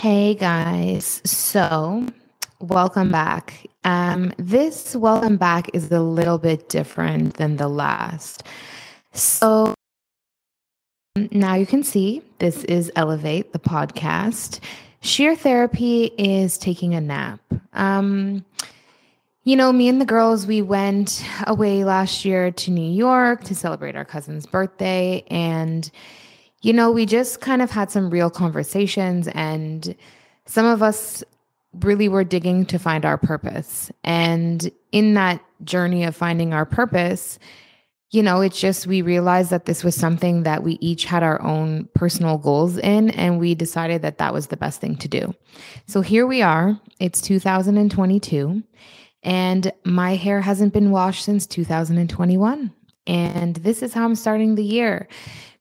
Hey guys, so welcome back. Um, this welcome back is a little bit different than the last. So now you can see this is Elevate, the podcast. Sheer therapy is taking a nap. Um, you know, me and the girls, we went away last year to New York to celebrate our cousin's birthday. And you know, we just kind of had some real conversations, and some of us really were digging to find our purpose. And in that journey of finding our purpose, you know, it's just we realized that this was something that we each had our own personal goals in, and we decided that that was the best thing to do. So here we are. It's 2022, and my hair hasn't been washed since 2021. And this is how I'm starting the year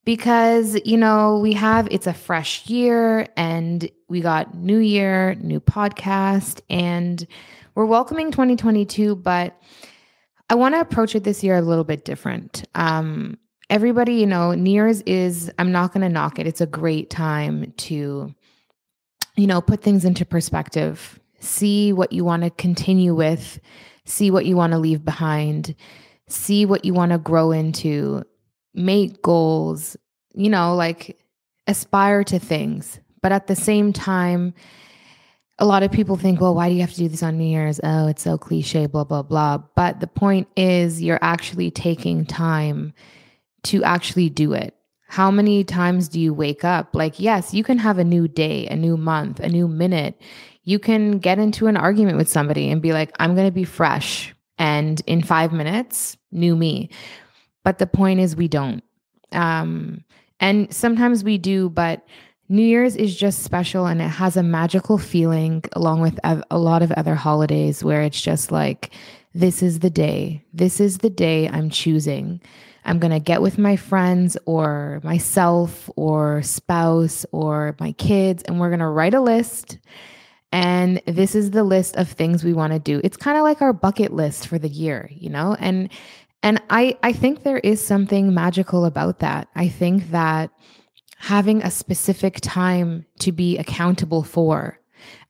because you know we have it's a fresh year and we got new year new podcast and we're welcoming 2022 but i want to approach it this year a little bit different. Um everybody you know new year's is i'm not going to knock it it's a great time to you know put things into perspective see what you want to continue with see what you want to leave behind see what you want to grow into make goals, you know, like aspire to things. But at the same time, a lot of people think, well, why do you have to do this on New Year's? Oh, it's so cliche, blah, blah, blah. But the point is, you're actually taking time to actually do it. How many times do you wake up? Like, yes, you can have a new day, a new month, a new minute. You can get into an argument with somebody and be like, I'm going to be fresh. And in five minutes, new me. But the point is, we don't. Um, and sometimes we do, but New Year's is just special and it has a magical feeling along with a lot of other holidays where it's just like, this is the day. This is the day I'm choosing. I'm going to get with my friends or myself or spouse or my kids, and we're going to write a list. And this is the list of things we want to do. It's kind of like our bucket list for the year, you know? And and I, I think there is something magical about that. I think that having a specific time to be accountable for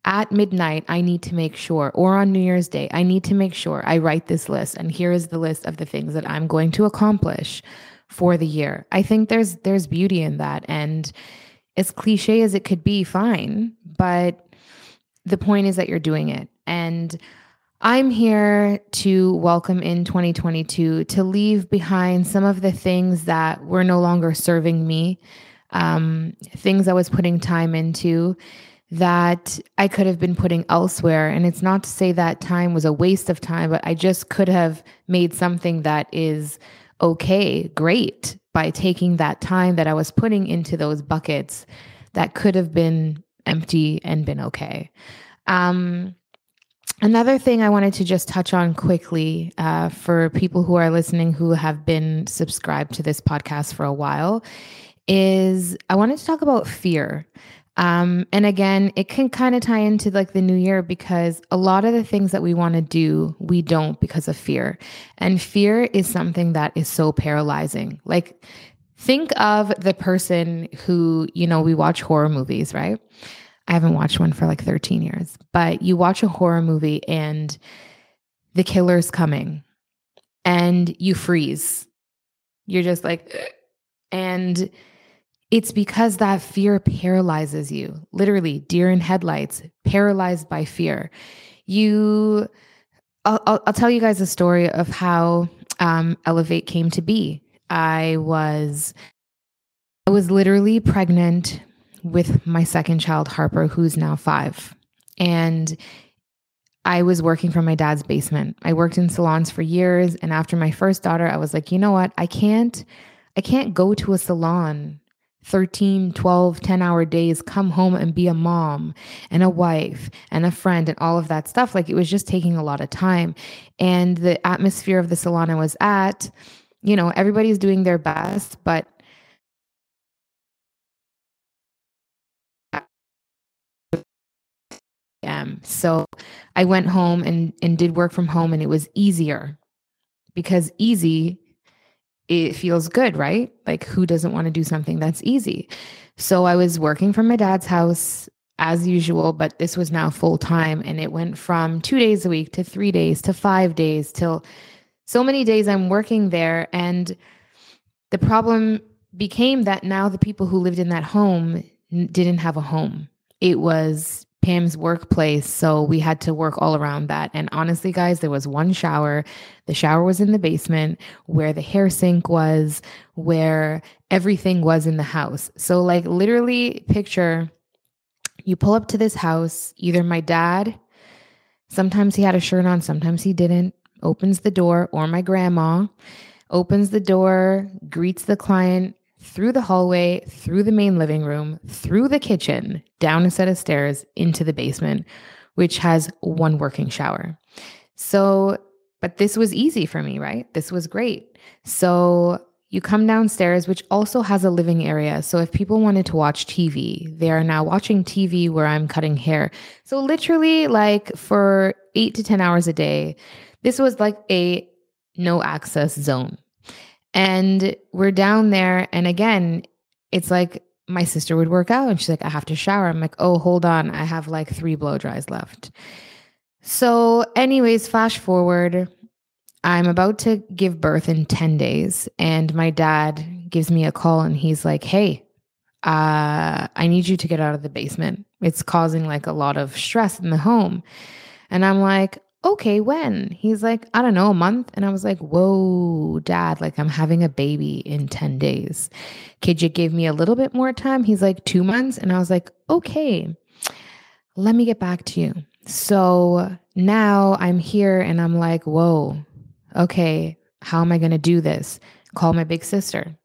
at midnight, I need to make sure, or on New Year's Day, I need to make sure I write this list. And here is the list of the things that I'm going to accomplish for the year. I think there's there's beauty in that. And as cliche as it could be, fine. But the point is that you're doing it. And I'm here to welcome in 2022 to leave behind some of the things that were no longer serving me, um, things I was putting time into that I could have been putting elsewhere. And it's not to say that time was a waste of time, but I just could have made something that is okay, great, by taking that time that I was putting into those buckets that could have been empty and been okay. Um, Another thing I wanted to just touch on quickly uh, for people who are listening who have been subscribed to this podcast for a while is I wanted to talk about fear. Um, and again, it can kind of tie into like the new year because a lot of the things that we want to do, we don't because of fear. And fear is something that is so paralyzing. Like, think of the person who, you know, we watch horror movies, right? I haven't watched one for like 13 years, but you watch a horror movie and the killer's coming and you freeze. You're just like, and it's because that fear paralyzes you. Literally, deer in headlights, paralyzed by fear. You, I'll, I'll, I'll tell you guys a story of how um, Elevate came to be. I was, I was literally pregnant with my second child, Harper, who's now five. And I was working from my dad's basement. I worked in salons for years. And after my first daughter, I was like, you know what? I can't, I can't go to a salon 13, 12, 10 hour days, come home and be a mom and a wife and a friend and all of that stuff. Like it was just taking a lot of time. And the atmosphere of the salon I was at, you know, everybody's doing their best, but So I went home and, and did work from home and it was easier because easy, it feels good, right? Like who doesn't want to do something that's easy? So I was working from my dad's house as usual, but this was now full time and it went from two days a week to three days to five days till so many days I'm working there. And the problem became that now the people who lived in that home didn't have a home. It was Pam's workplace. So we had to work all around that. And honestly, guys, there was one shower. The shower was in the basement where the hair sink was, where everything was in the house. So, like, literally, picture you pull up to this house, either my dad, sometimes he had a shirt on, sometimes he didn't, opens the door, or my grandma opens the door, greets the client, through the hallway, through the main living room, through the kitchen, down a set of stairs into the basement, which has one working shower. So, but this was easy for me, right? This was great. So, you come downstairs, which also has a living area. So, if people wanted to watch TV, they are now watching TV where I'm cutting hair. So, literally, like for eight to 10 hours a day, this was like a no access zone. And we're down there. And again, it's like my sister would work out and she's like, I have to shower. I'm like, oh, hold on. I have like three blow dries left. So, anyways, flash forward. I'm about to give birth in 10 days. And my dad gives me a call and he's like, hey, uh, I need you to get out of the basement. It's causing like a lot of stress in the home. And I'm like, okay, when? He's like, I don't know, a month. And I was like, whoa, dad, like I'm having a baby in 10 days. Could you give me a little bit more time? He's like, two months. And I was like, okay, let me get back to you. So now I'm here and I'm like, whoa, okay, how am I going to do this? Call my big sister.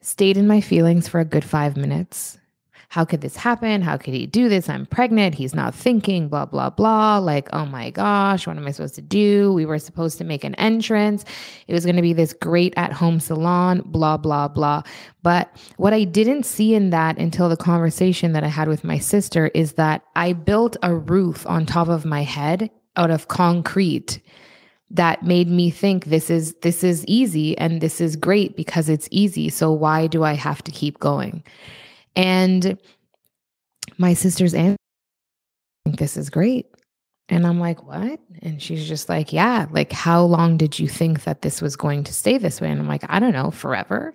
Stayed in my feelings for a good five minutes how could this happen? How could he do this? I'm pregnant. He's not thinking, blah, blah, blah. Like, oh my gosh, what am I supposed to do? We were supposed to make an entrance. It was going to be this great at home salon, blah, blah, blah. But what I didn't see in that until the conversation that I had with my sister is that I built a roof on top of my head out of concrete that made me think this is this is easy and this is great because it's easy so why do i have to keep going and my sister's aunt, this is great. And I'm like, what? And she's just like, yeah, like, how long did you think that this was going to stay this way? And I'm like, I don't know, forever.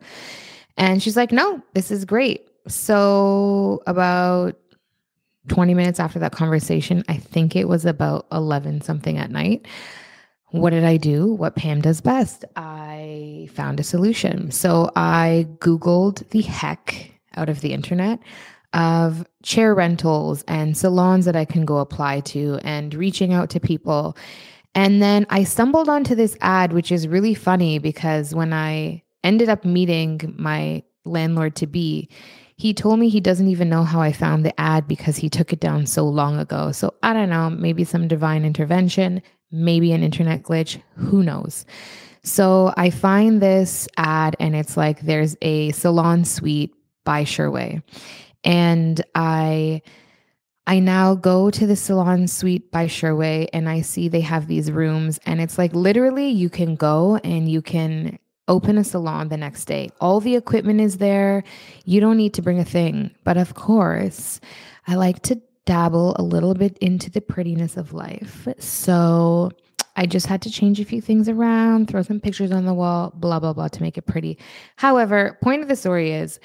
And she's like, no, this is great. So, about 20 minutes after that conversation, I think it was about 11 something at night. What did I do? What Pam does best. I found a solution. So, I Googled the heck out of the internet of chair rentals and salons that I can go apply to and reaching out to people. And then I stumbled onto this ad, which is really funny because when I ended up meeting my landlord to be, he told me he doesn't even know how I found the ad because he took it down so long ago. So I don't know, maybe some divine intervention, maybe an internet glitch, who knows. So I find this ad and it's like there's a salon suite by Sherway. And I I now go to the salon suite by Sherway and I see they have these rooms and it's like literally you can go and you can open a salon the next day. All the equipment is there. You don't need to bring a thing. But of course, I like to dabble a little bit into the prettiness of life. So I just had to change a few things around, throw some pictures on the wall, blah, blah, blah, to make it pretty. However, point of the story is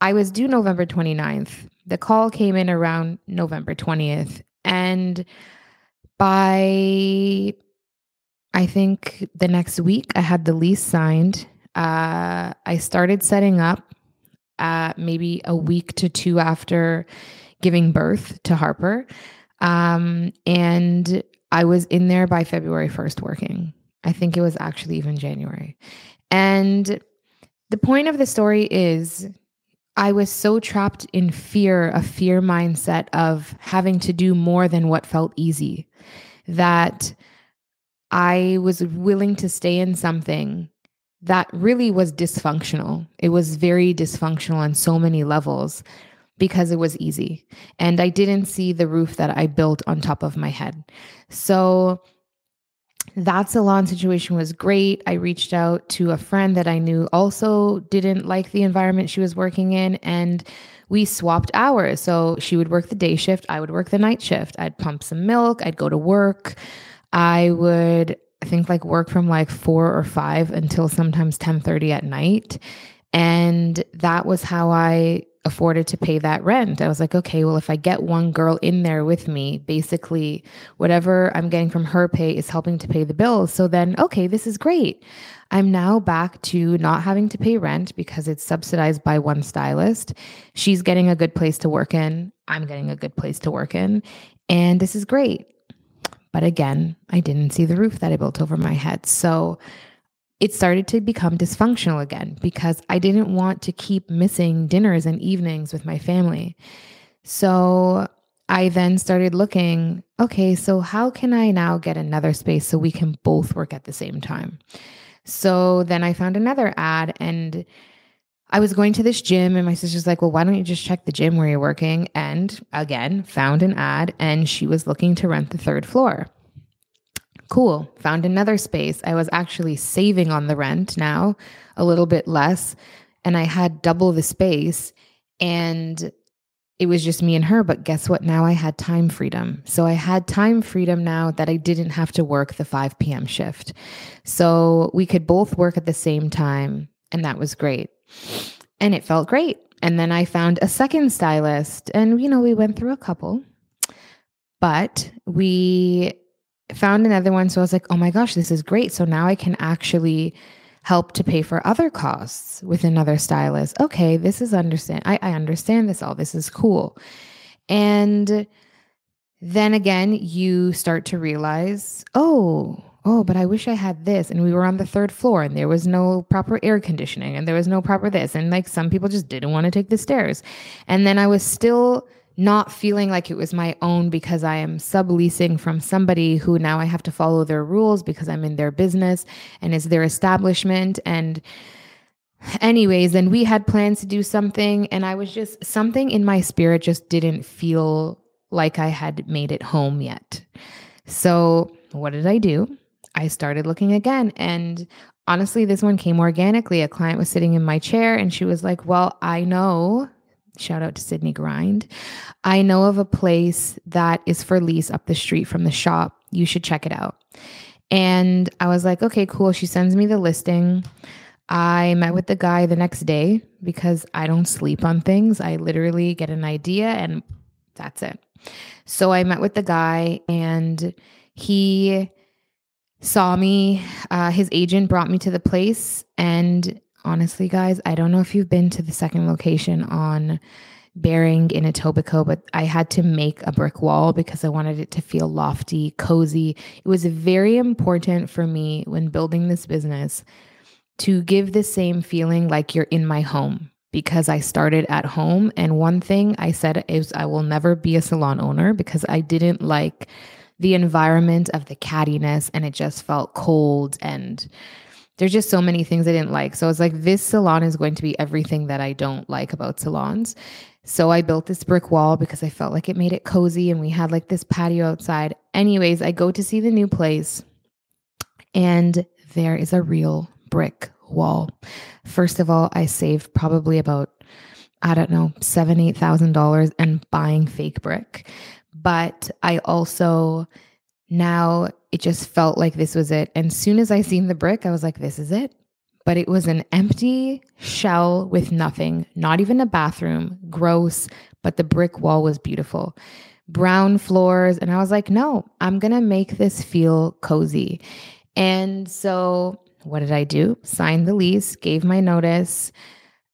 I was due November 29th. The call came in around November 20th. And by I think the next week I had the lease signed. Uh, I started setting up uh, maybe a week to two after giving birth to Harper. Um, and I was in there by February 1st working. I think it was actually even January. And the point of the story is I was so trapped in fear, a fear mindset of having to do more than what felt easy, that I was willing to stay in something that really was dysfunctional. It was very dysfunctional on so many levels because it was easy. And I didn't see the roof that I built on top of my head. So that salon situation was great. I reached out to a friend that I knew also didn't like the environment she was working in and we swapped hours. So she would work the day shift, I would work the night shift. I'd pump some milk, I'd go to work. I would I think like work from like 4 or 5 until sometimes 10:30 at night. And that was how I afforded to pay that rent. I was like, okay, well, if I get one girl in there with me, basically whatever I'm getting from her pay is helping to pay the bills. So then, okay, this is great. I'm now back to not having to pay rent because it's subsidized by one stylist. She's getting a good place to work in. I'm getting a good place to work in. And this is great. But again, I didn't see the roof that I built over my head. So it started to become dysfunctional again because I didn't want to keep missing dinners and evenings with my family. So I then started looking, okay, so how can I now get another space so we can both work at the same time? So then I found another ad and I was going to this gym and my sister's like, well, why don't you just check the gym where you're working? And again, found an ad and she was looking to rent the third floor. Cool. Found another space. I was actually saving on the rent now, a little bit less. And I had double the space. And it was just me and her. But guess what? Now I had time freedom. So I had time freedom now that I didn't have to work the 5 p.m. shift. So we could both work at the same time. And that was great. And it felt great. And then I found a second stylist. And, you know, we went through a couple. But we found another one. So I was like, oh my gosh, this is great. So now I can actually help to pay for other costs with another stylist. Okay, this is understand. I, I understand this all. This is cool. And then again, you start to realize, oh, oh, but I wish I had this. And we were on the third floor and there was no proper air conditioning and there was no proper this. And like some people just didn't want to take the stairs. And then I was still not feeling like it was my own because I am subleasing from somebody who now I have to follow their rules because I'm in their business and it's their establishment. And, anyways, and we had plans to do something, and I was just something in my spirit just didn't feel like I had made it home yet. So, what did I do? I started looking again. And honestly, this one came organically. A client was sitting in my chair and she was like, Well, I know Shout out to Sydney Grind. I know of a place that is for lease up the street from the shop. You should check it out. And I was like, okay, cool. She sends me the listing. I met with the guy the next day because I don't sleep on things. I literally get an idea and that's it. So I met with the guy and he saw me. Uh, his agent brought me to the place and honestly, guys, I don't know if you've been to the second location on Baring in Etobicoke, but I had to make a brick wall because I wanted it to feel lofty, cozy. It was very important for me when building this business to give the same feeling like you're in my home because I started at home. And one thing I said is I will never be a salon owner because I didn't like the environment of the cattiness and it just felt cold and there's just so many things I didn't like. So I was like, this salon is going to be everything that I don't like about salons. So I built this brick wall because I felt like it made it cozy and we had like this patio outside. Anyways, I go to see the new place and there is a real brick wall. First of all, I saved probably about I don't know, seven, eight thousand dollars and buying fake brick. But I also now it just felt like this was it. And soon as I seen the brick, I was like, this is it. But it was an empty shell with nothing, not even a bathroom, gross, but the brick wall was beautiful. Brown floors. And I was like, no, I'm going to make this feel cozy. And so what did I do? Signed the lease, gave my notice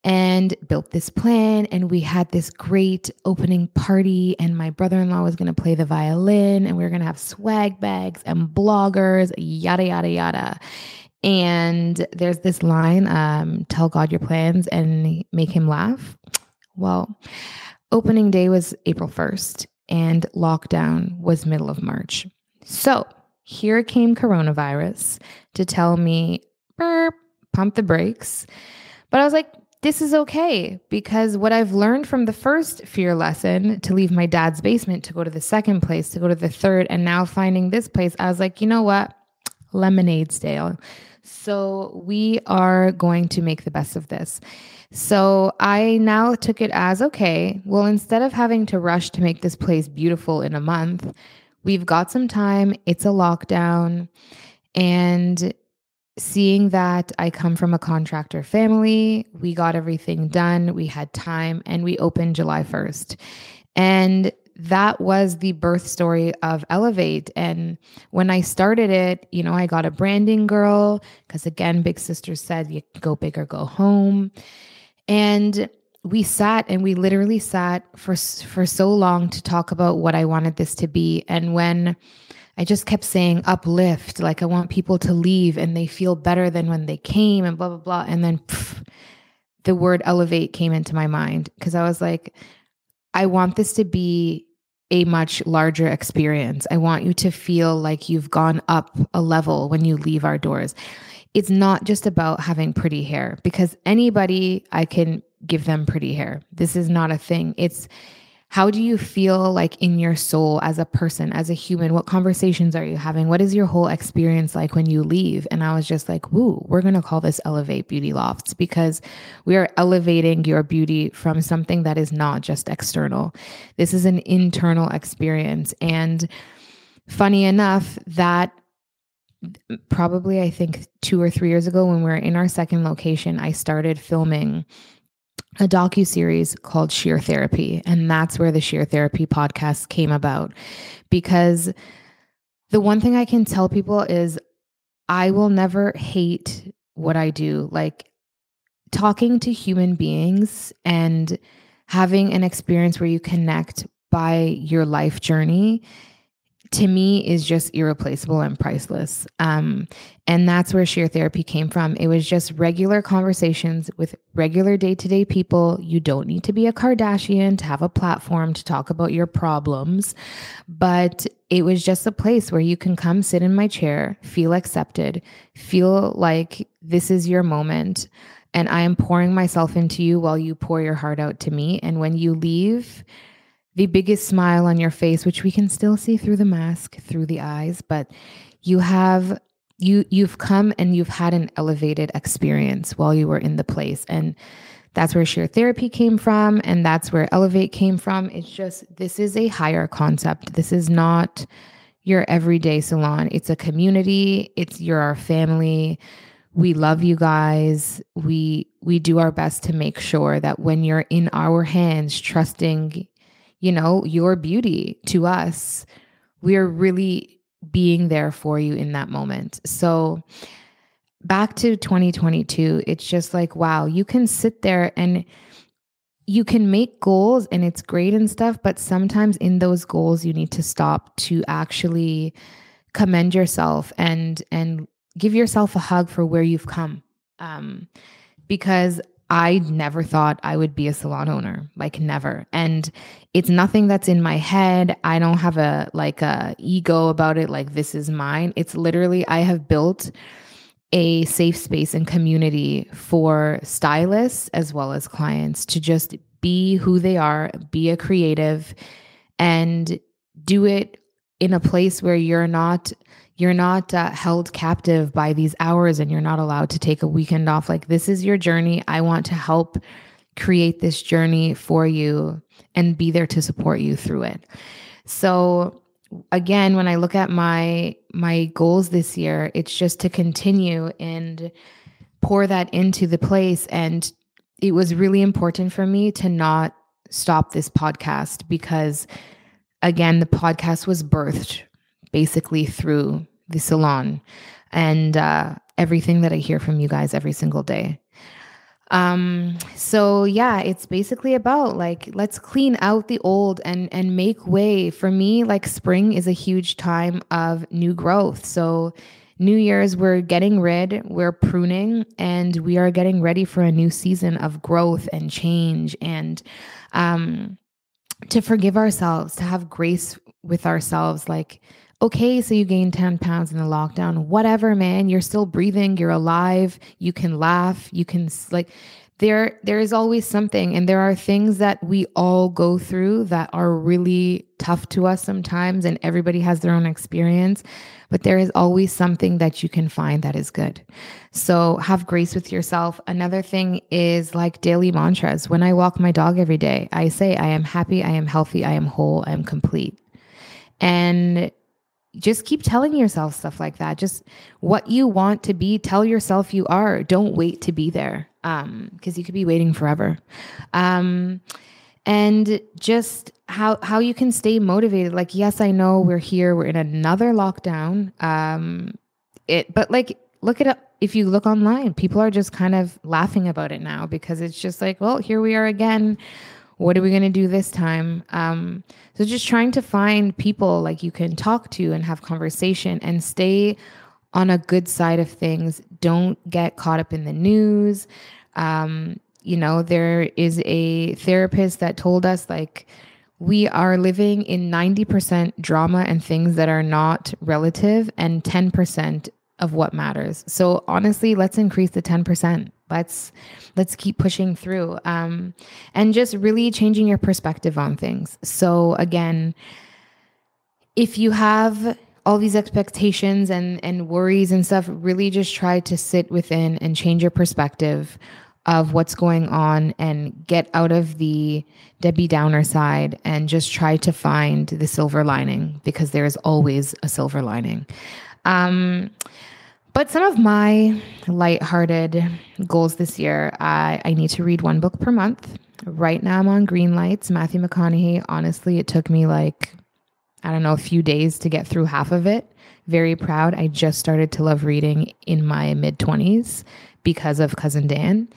and built this plan. And we had this great opening party. And my brother in law was going to play the violin, and we were going to have swag bags and bloggers, yada, yada, yada. And there's this line um, tell God your plans and make him laugh. Well, opening day was April 1st, and lockdown was middle of March. So here came coronavirus to tell me, pump the brakes. But I was like, this is okay because what I've learned from the first fear lesson to leave my dad's basement to go to the second place, to go to the third, and now finding this place, I was like, you know what? Lemonade stale. So we are going to make the best of this. So I now took it as okay, well, instead of having to rush to make this place beautiful in a month, we've got some time. It's a lockdown. And seeing that I come from a contractor family, we got everything done, we had time, and we opened July 1st. And that was the birth story of Elevate. And when I started it, you know, I got a branding girl because, again, Big Sister said, you go big or go home. And we sat and we literally sat for for so long to talk about what I wanted this to be. And when I just kept saying uplift, like I want people to leave and they feel better than when they came and blah, blah, blah. And then pff, the word elevate came into my mind because I was like, I want this to be a much larger experience. I want you to feel like you've gone up a level when you leave our doors. It's not just about having pretty hair because anybody I can give them pretty hair. This is not a thing. It's how do you feel like in your soul as a person, as a human? What conversations are you having? What is your whole experience like when you leave? And I was just like, woo, we're going to call this Elevate Beauty Lofts because we are elevating your beauty from something that is not just external. This is an internal experience. And funny enough, that probably I think two or three years ago when we were in our second location, I started filming a docu series called Sheer Therapy, and that's where the Sheer Therapy podcast came about. Because the one thing I can tell people is I will never hate what I do. Like talking to human beings and having an experience where you connect by your life journey to me is just irreplaceable and priceless. Um, and that's where sheer therapy came from. It was just regular conversations with regular day to day people. You don't need to be a Kardashian to have a platform to talk about your problems, but it was just a place where you can come sit in my chair, feel accepted, feel like this is your moment. And I am pouring myself into you while you pour your heart out to me. And when you leave, the biggest smile on your face, which we can still see through the mask, through the eyes, but you have you you've come and you've had an elevated experience while you were in the place. And that's where sheer therapy came from and that's where elevate came from. It's just this is a higher concept. This is not your everyday salon. It's a community. It's you're our family. We love you guys. We we do our best to make sure that when you're in our hands trusting you know, your beauty to us. We are really being there for you in that moment. So, back to 2022, it's just like, wow, you can sit there and you can make goals and it's great and stuff, but sometimes in those goals, you need to stop to actually commend yourself and and give yourself a hug for where you've come. Um, because I never thought I would be a salon owner, like never. And it's nothing that's in my head. I don't have a like a ego about it like this is mine. It's literally I have built a safe space and community for stylists as well as clients to just be who they are, be a creative and do it in a place where you're not you're not uh, held captive by these hours and you're not allowed to take a weekend off. Like, this is your journey. I want to help create this journey for you and be there to support you through it. So, again, when I look at my my goals this year, it's just to continue and pour that into the place and it was really important for me to not stop this podcast because again the podcast was birthed basically through the salon and uh, everything that I hear from you guys every single day. Um, so yeah, it's basically about like let's clean out the old and and make way. For me, like spring is a huge time of new growth. So New Year's, we're getting rid, we're pruning, and we are getting ready for a new season of growth and change and um, to forgive ourselves, to have grace with ourselves. Like, okay, so you gained 10 pounds in the lockdown, whatever, man, you're still breathing, you're alive, you can laugh, you can like, there there is always something and there are things that we all go through that are really tough to us sometimes and everybody has their own experience but there is always something that you can find that is good. So have grace with yourself. Another thing is like daily mantras. When I walk my dog every day, I say, I am happy, I am healthy, I am whole, I am complete. And just keep telling yourself stuff like that. Just what you want to be, tell yourself you are. Don't wait to be there um because you could be waiting forever. Um and just how how you can stay motivated like yes i know we're here we're in another lockdown um it but like look at if you look online people are just kind of laughing about it now because it's just like well here we are again what are we going to do this time um so just trying to find people like you can talk to and have conversation and stay on a good side of things don't get caught up in the news um you know there is a therapist that told us like we are living in 90% drama and things that are not relative and 10% of what matters. So honestly, let's increase the 10%. Let's let's keep pushing through um, and just really changing your perspective on things. So again, if you have all these expectations and and worries and stuff, really just try to sit within and change your perspective of what's going on and get out of the Debbie Downer side and just try to find the silver lining because there is always a silver lining. Um, but some of my lighthearted goals this year, I, I need to read one book per month. Right now, I'm on Greenlights, Matthew McConaughey. Honestly, it took me like, I don't know, a few days to get through half of it. Very proud. I just started to love reading in my mid 20s because of Cousin Dan.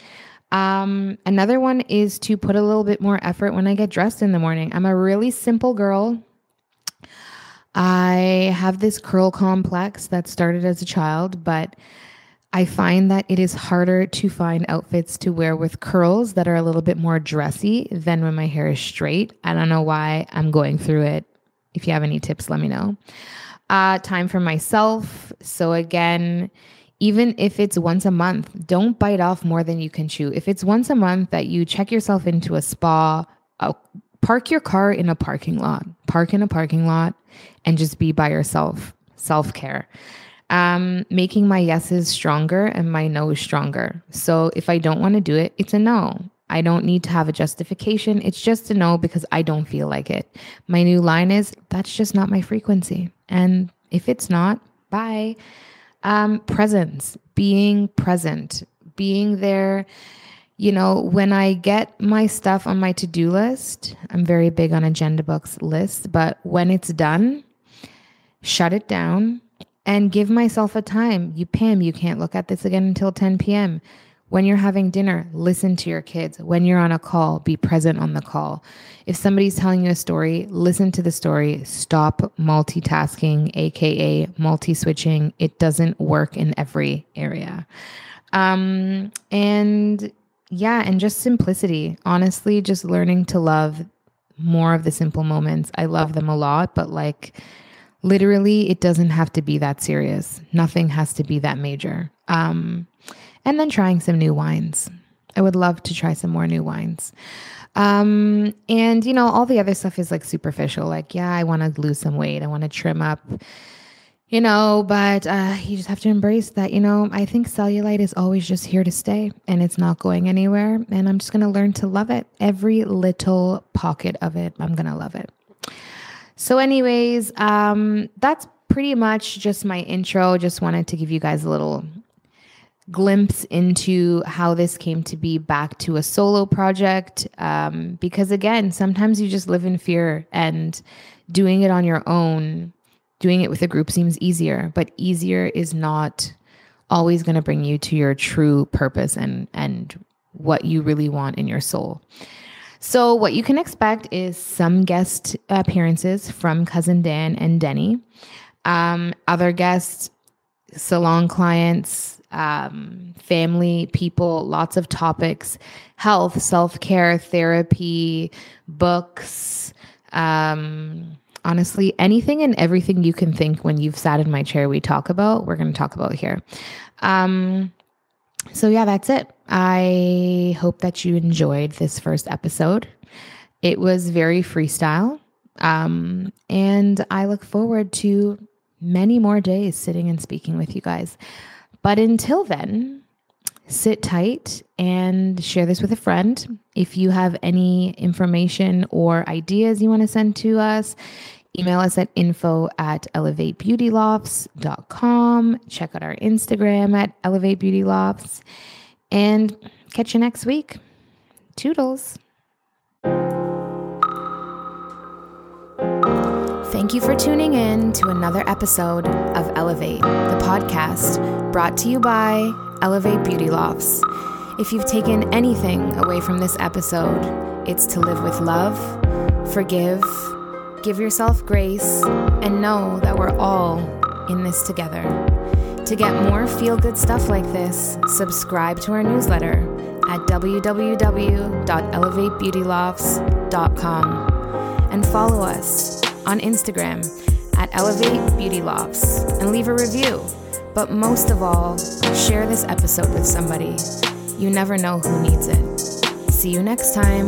Um, another one is to put a little bit more effort when I get dressed in the morning. I'm a really simple girl. I have this curl complex that started as a child, but I find that it is harder to find outfits to wear with curls that are a little bit more dressy than when my hair is straight. I don't know why I'm going through it. If you have any tips, let me know. Uh, time for myself. So, again, even if it's once a month, don't bite off more than you can chew. If it's once a month that you check yourself into a spa, uh, park your car in a parking lot, park in a parking lot, and just be by yourself. Self care. Um, making my yeses stronger and my no's stronger. So if I don't want to do it, it's a no. I don't need to have a justification. It's just a no because I don't feel like it. My new line is that's just not my frequency. And if it's not, bye. Um, presence, being present, being there. You know, when I get my stuff on my to do list, I'm very big on agenda books lists, but when it's done, shut it down and give myself a time. You, Pam, you can't look at this again until 10 p.m. When you're having dinner, listen to your kids. When you're on a call, be present on the call. If somebody's telling you a story, listen to the story. Stop multitasking, AKA multi switching. It doesn't work in every area. Um, and yeah, and just simplicity. Honestly, just learning to love more of the simple moments. I love them a lot, but like literally, it doesn't have to be that serious. Nothing has to be that major. Um, and then trying some new wines. I would love to try some more new wines. Um, and you know, all the other stuff is like superficial. Like, yeah, I want to lose some weight. I want to trim up. You know, but uh, you just have to embrace that. You know, I think cellulite is always just here to stay and it's not going anywhere. And I'm just going to learn to love it. Every little pocket of it, I'm going to love it. So, anyways, um, that's pretty much just my intro. Just wanted to give you guys a little glimpse into how this came to be back to a solo project. Um, because again, sometimes you just live in fear and doing it on your own doing it with a group seems easier, but easier is not always going to bring you to your true purpose and and what you really want in your soul. So what you can expect is some guest appearances from cousin Dan and Denny, um, other guests, salon clients, um, family people, lots of topics, health, self care, therapy, books. Um, honestly, anything and everything you can think when you've sat in my chair, we talk about, we're going to talk about here. Um, so, yeah, that's it. I hope that you enjoyed this first episode. It was very freestyle. Um, and I look forward to many more days sitting and speaking with you guys. But until then, sit tight and share this with a friend. If you have any information or ideas you want to send to us, email us at info at elevatebeautylofts.com. Check out our Instagram at Elevate Beauty Lofts. And catch you next week. Toodles. Thank you for tuning in to another episode of Elevate, the podcast brought to you by Elevate Beauty Lofts. If you've taken anything away from this episode, it's to live with love, forgive, give yourself grace, and know that we're all in this together. To get more feel good stuff like this, subscribe to our newsletter at www.elevatebeautylofts.com and follow us on Instagram at Elevate Beauty Lofts and leave a review. But most of all, share this episode with somebody. You never know who needs it. See you next time.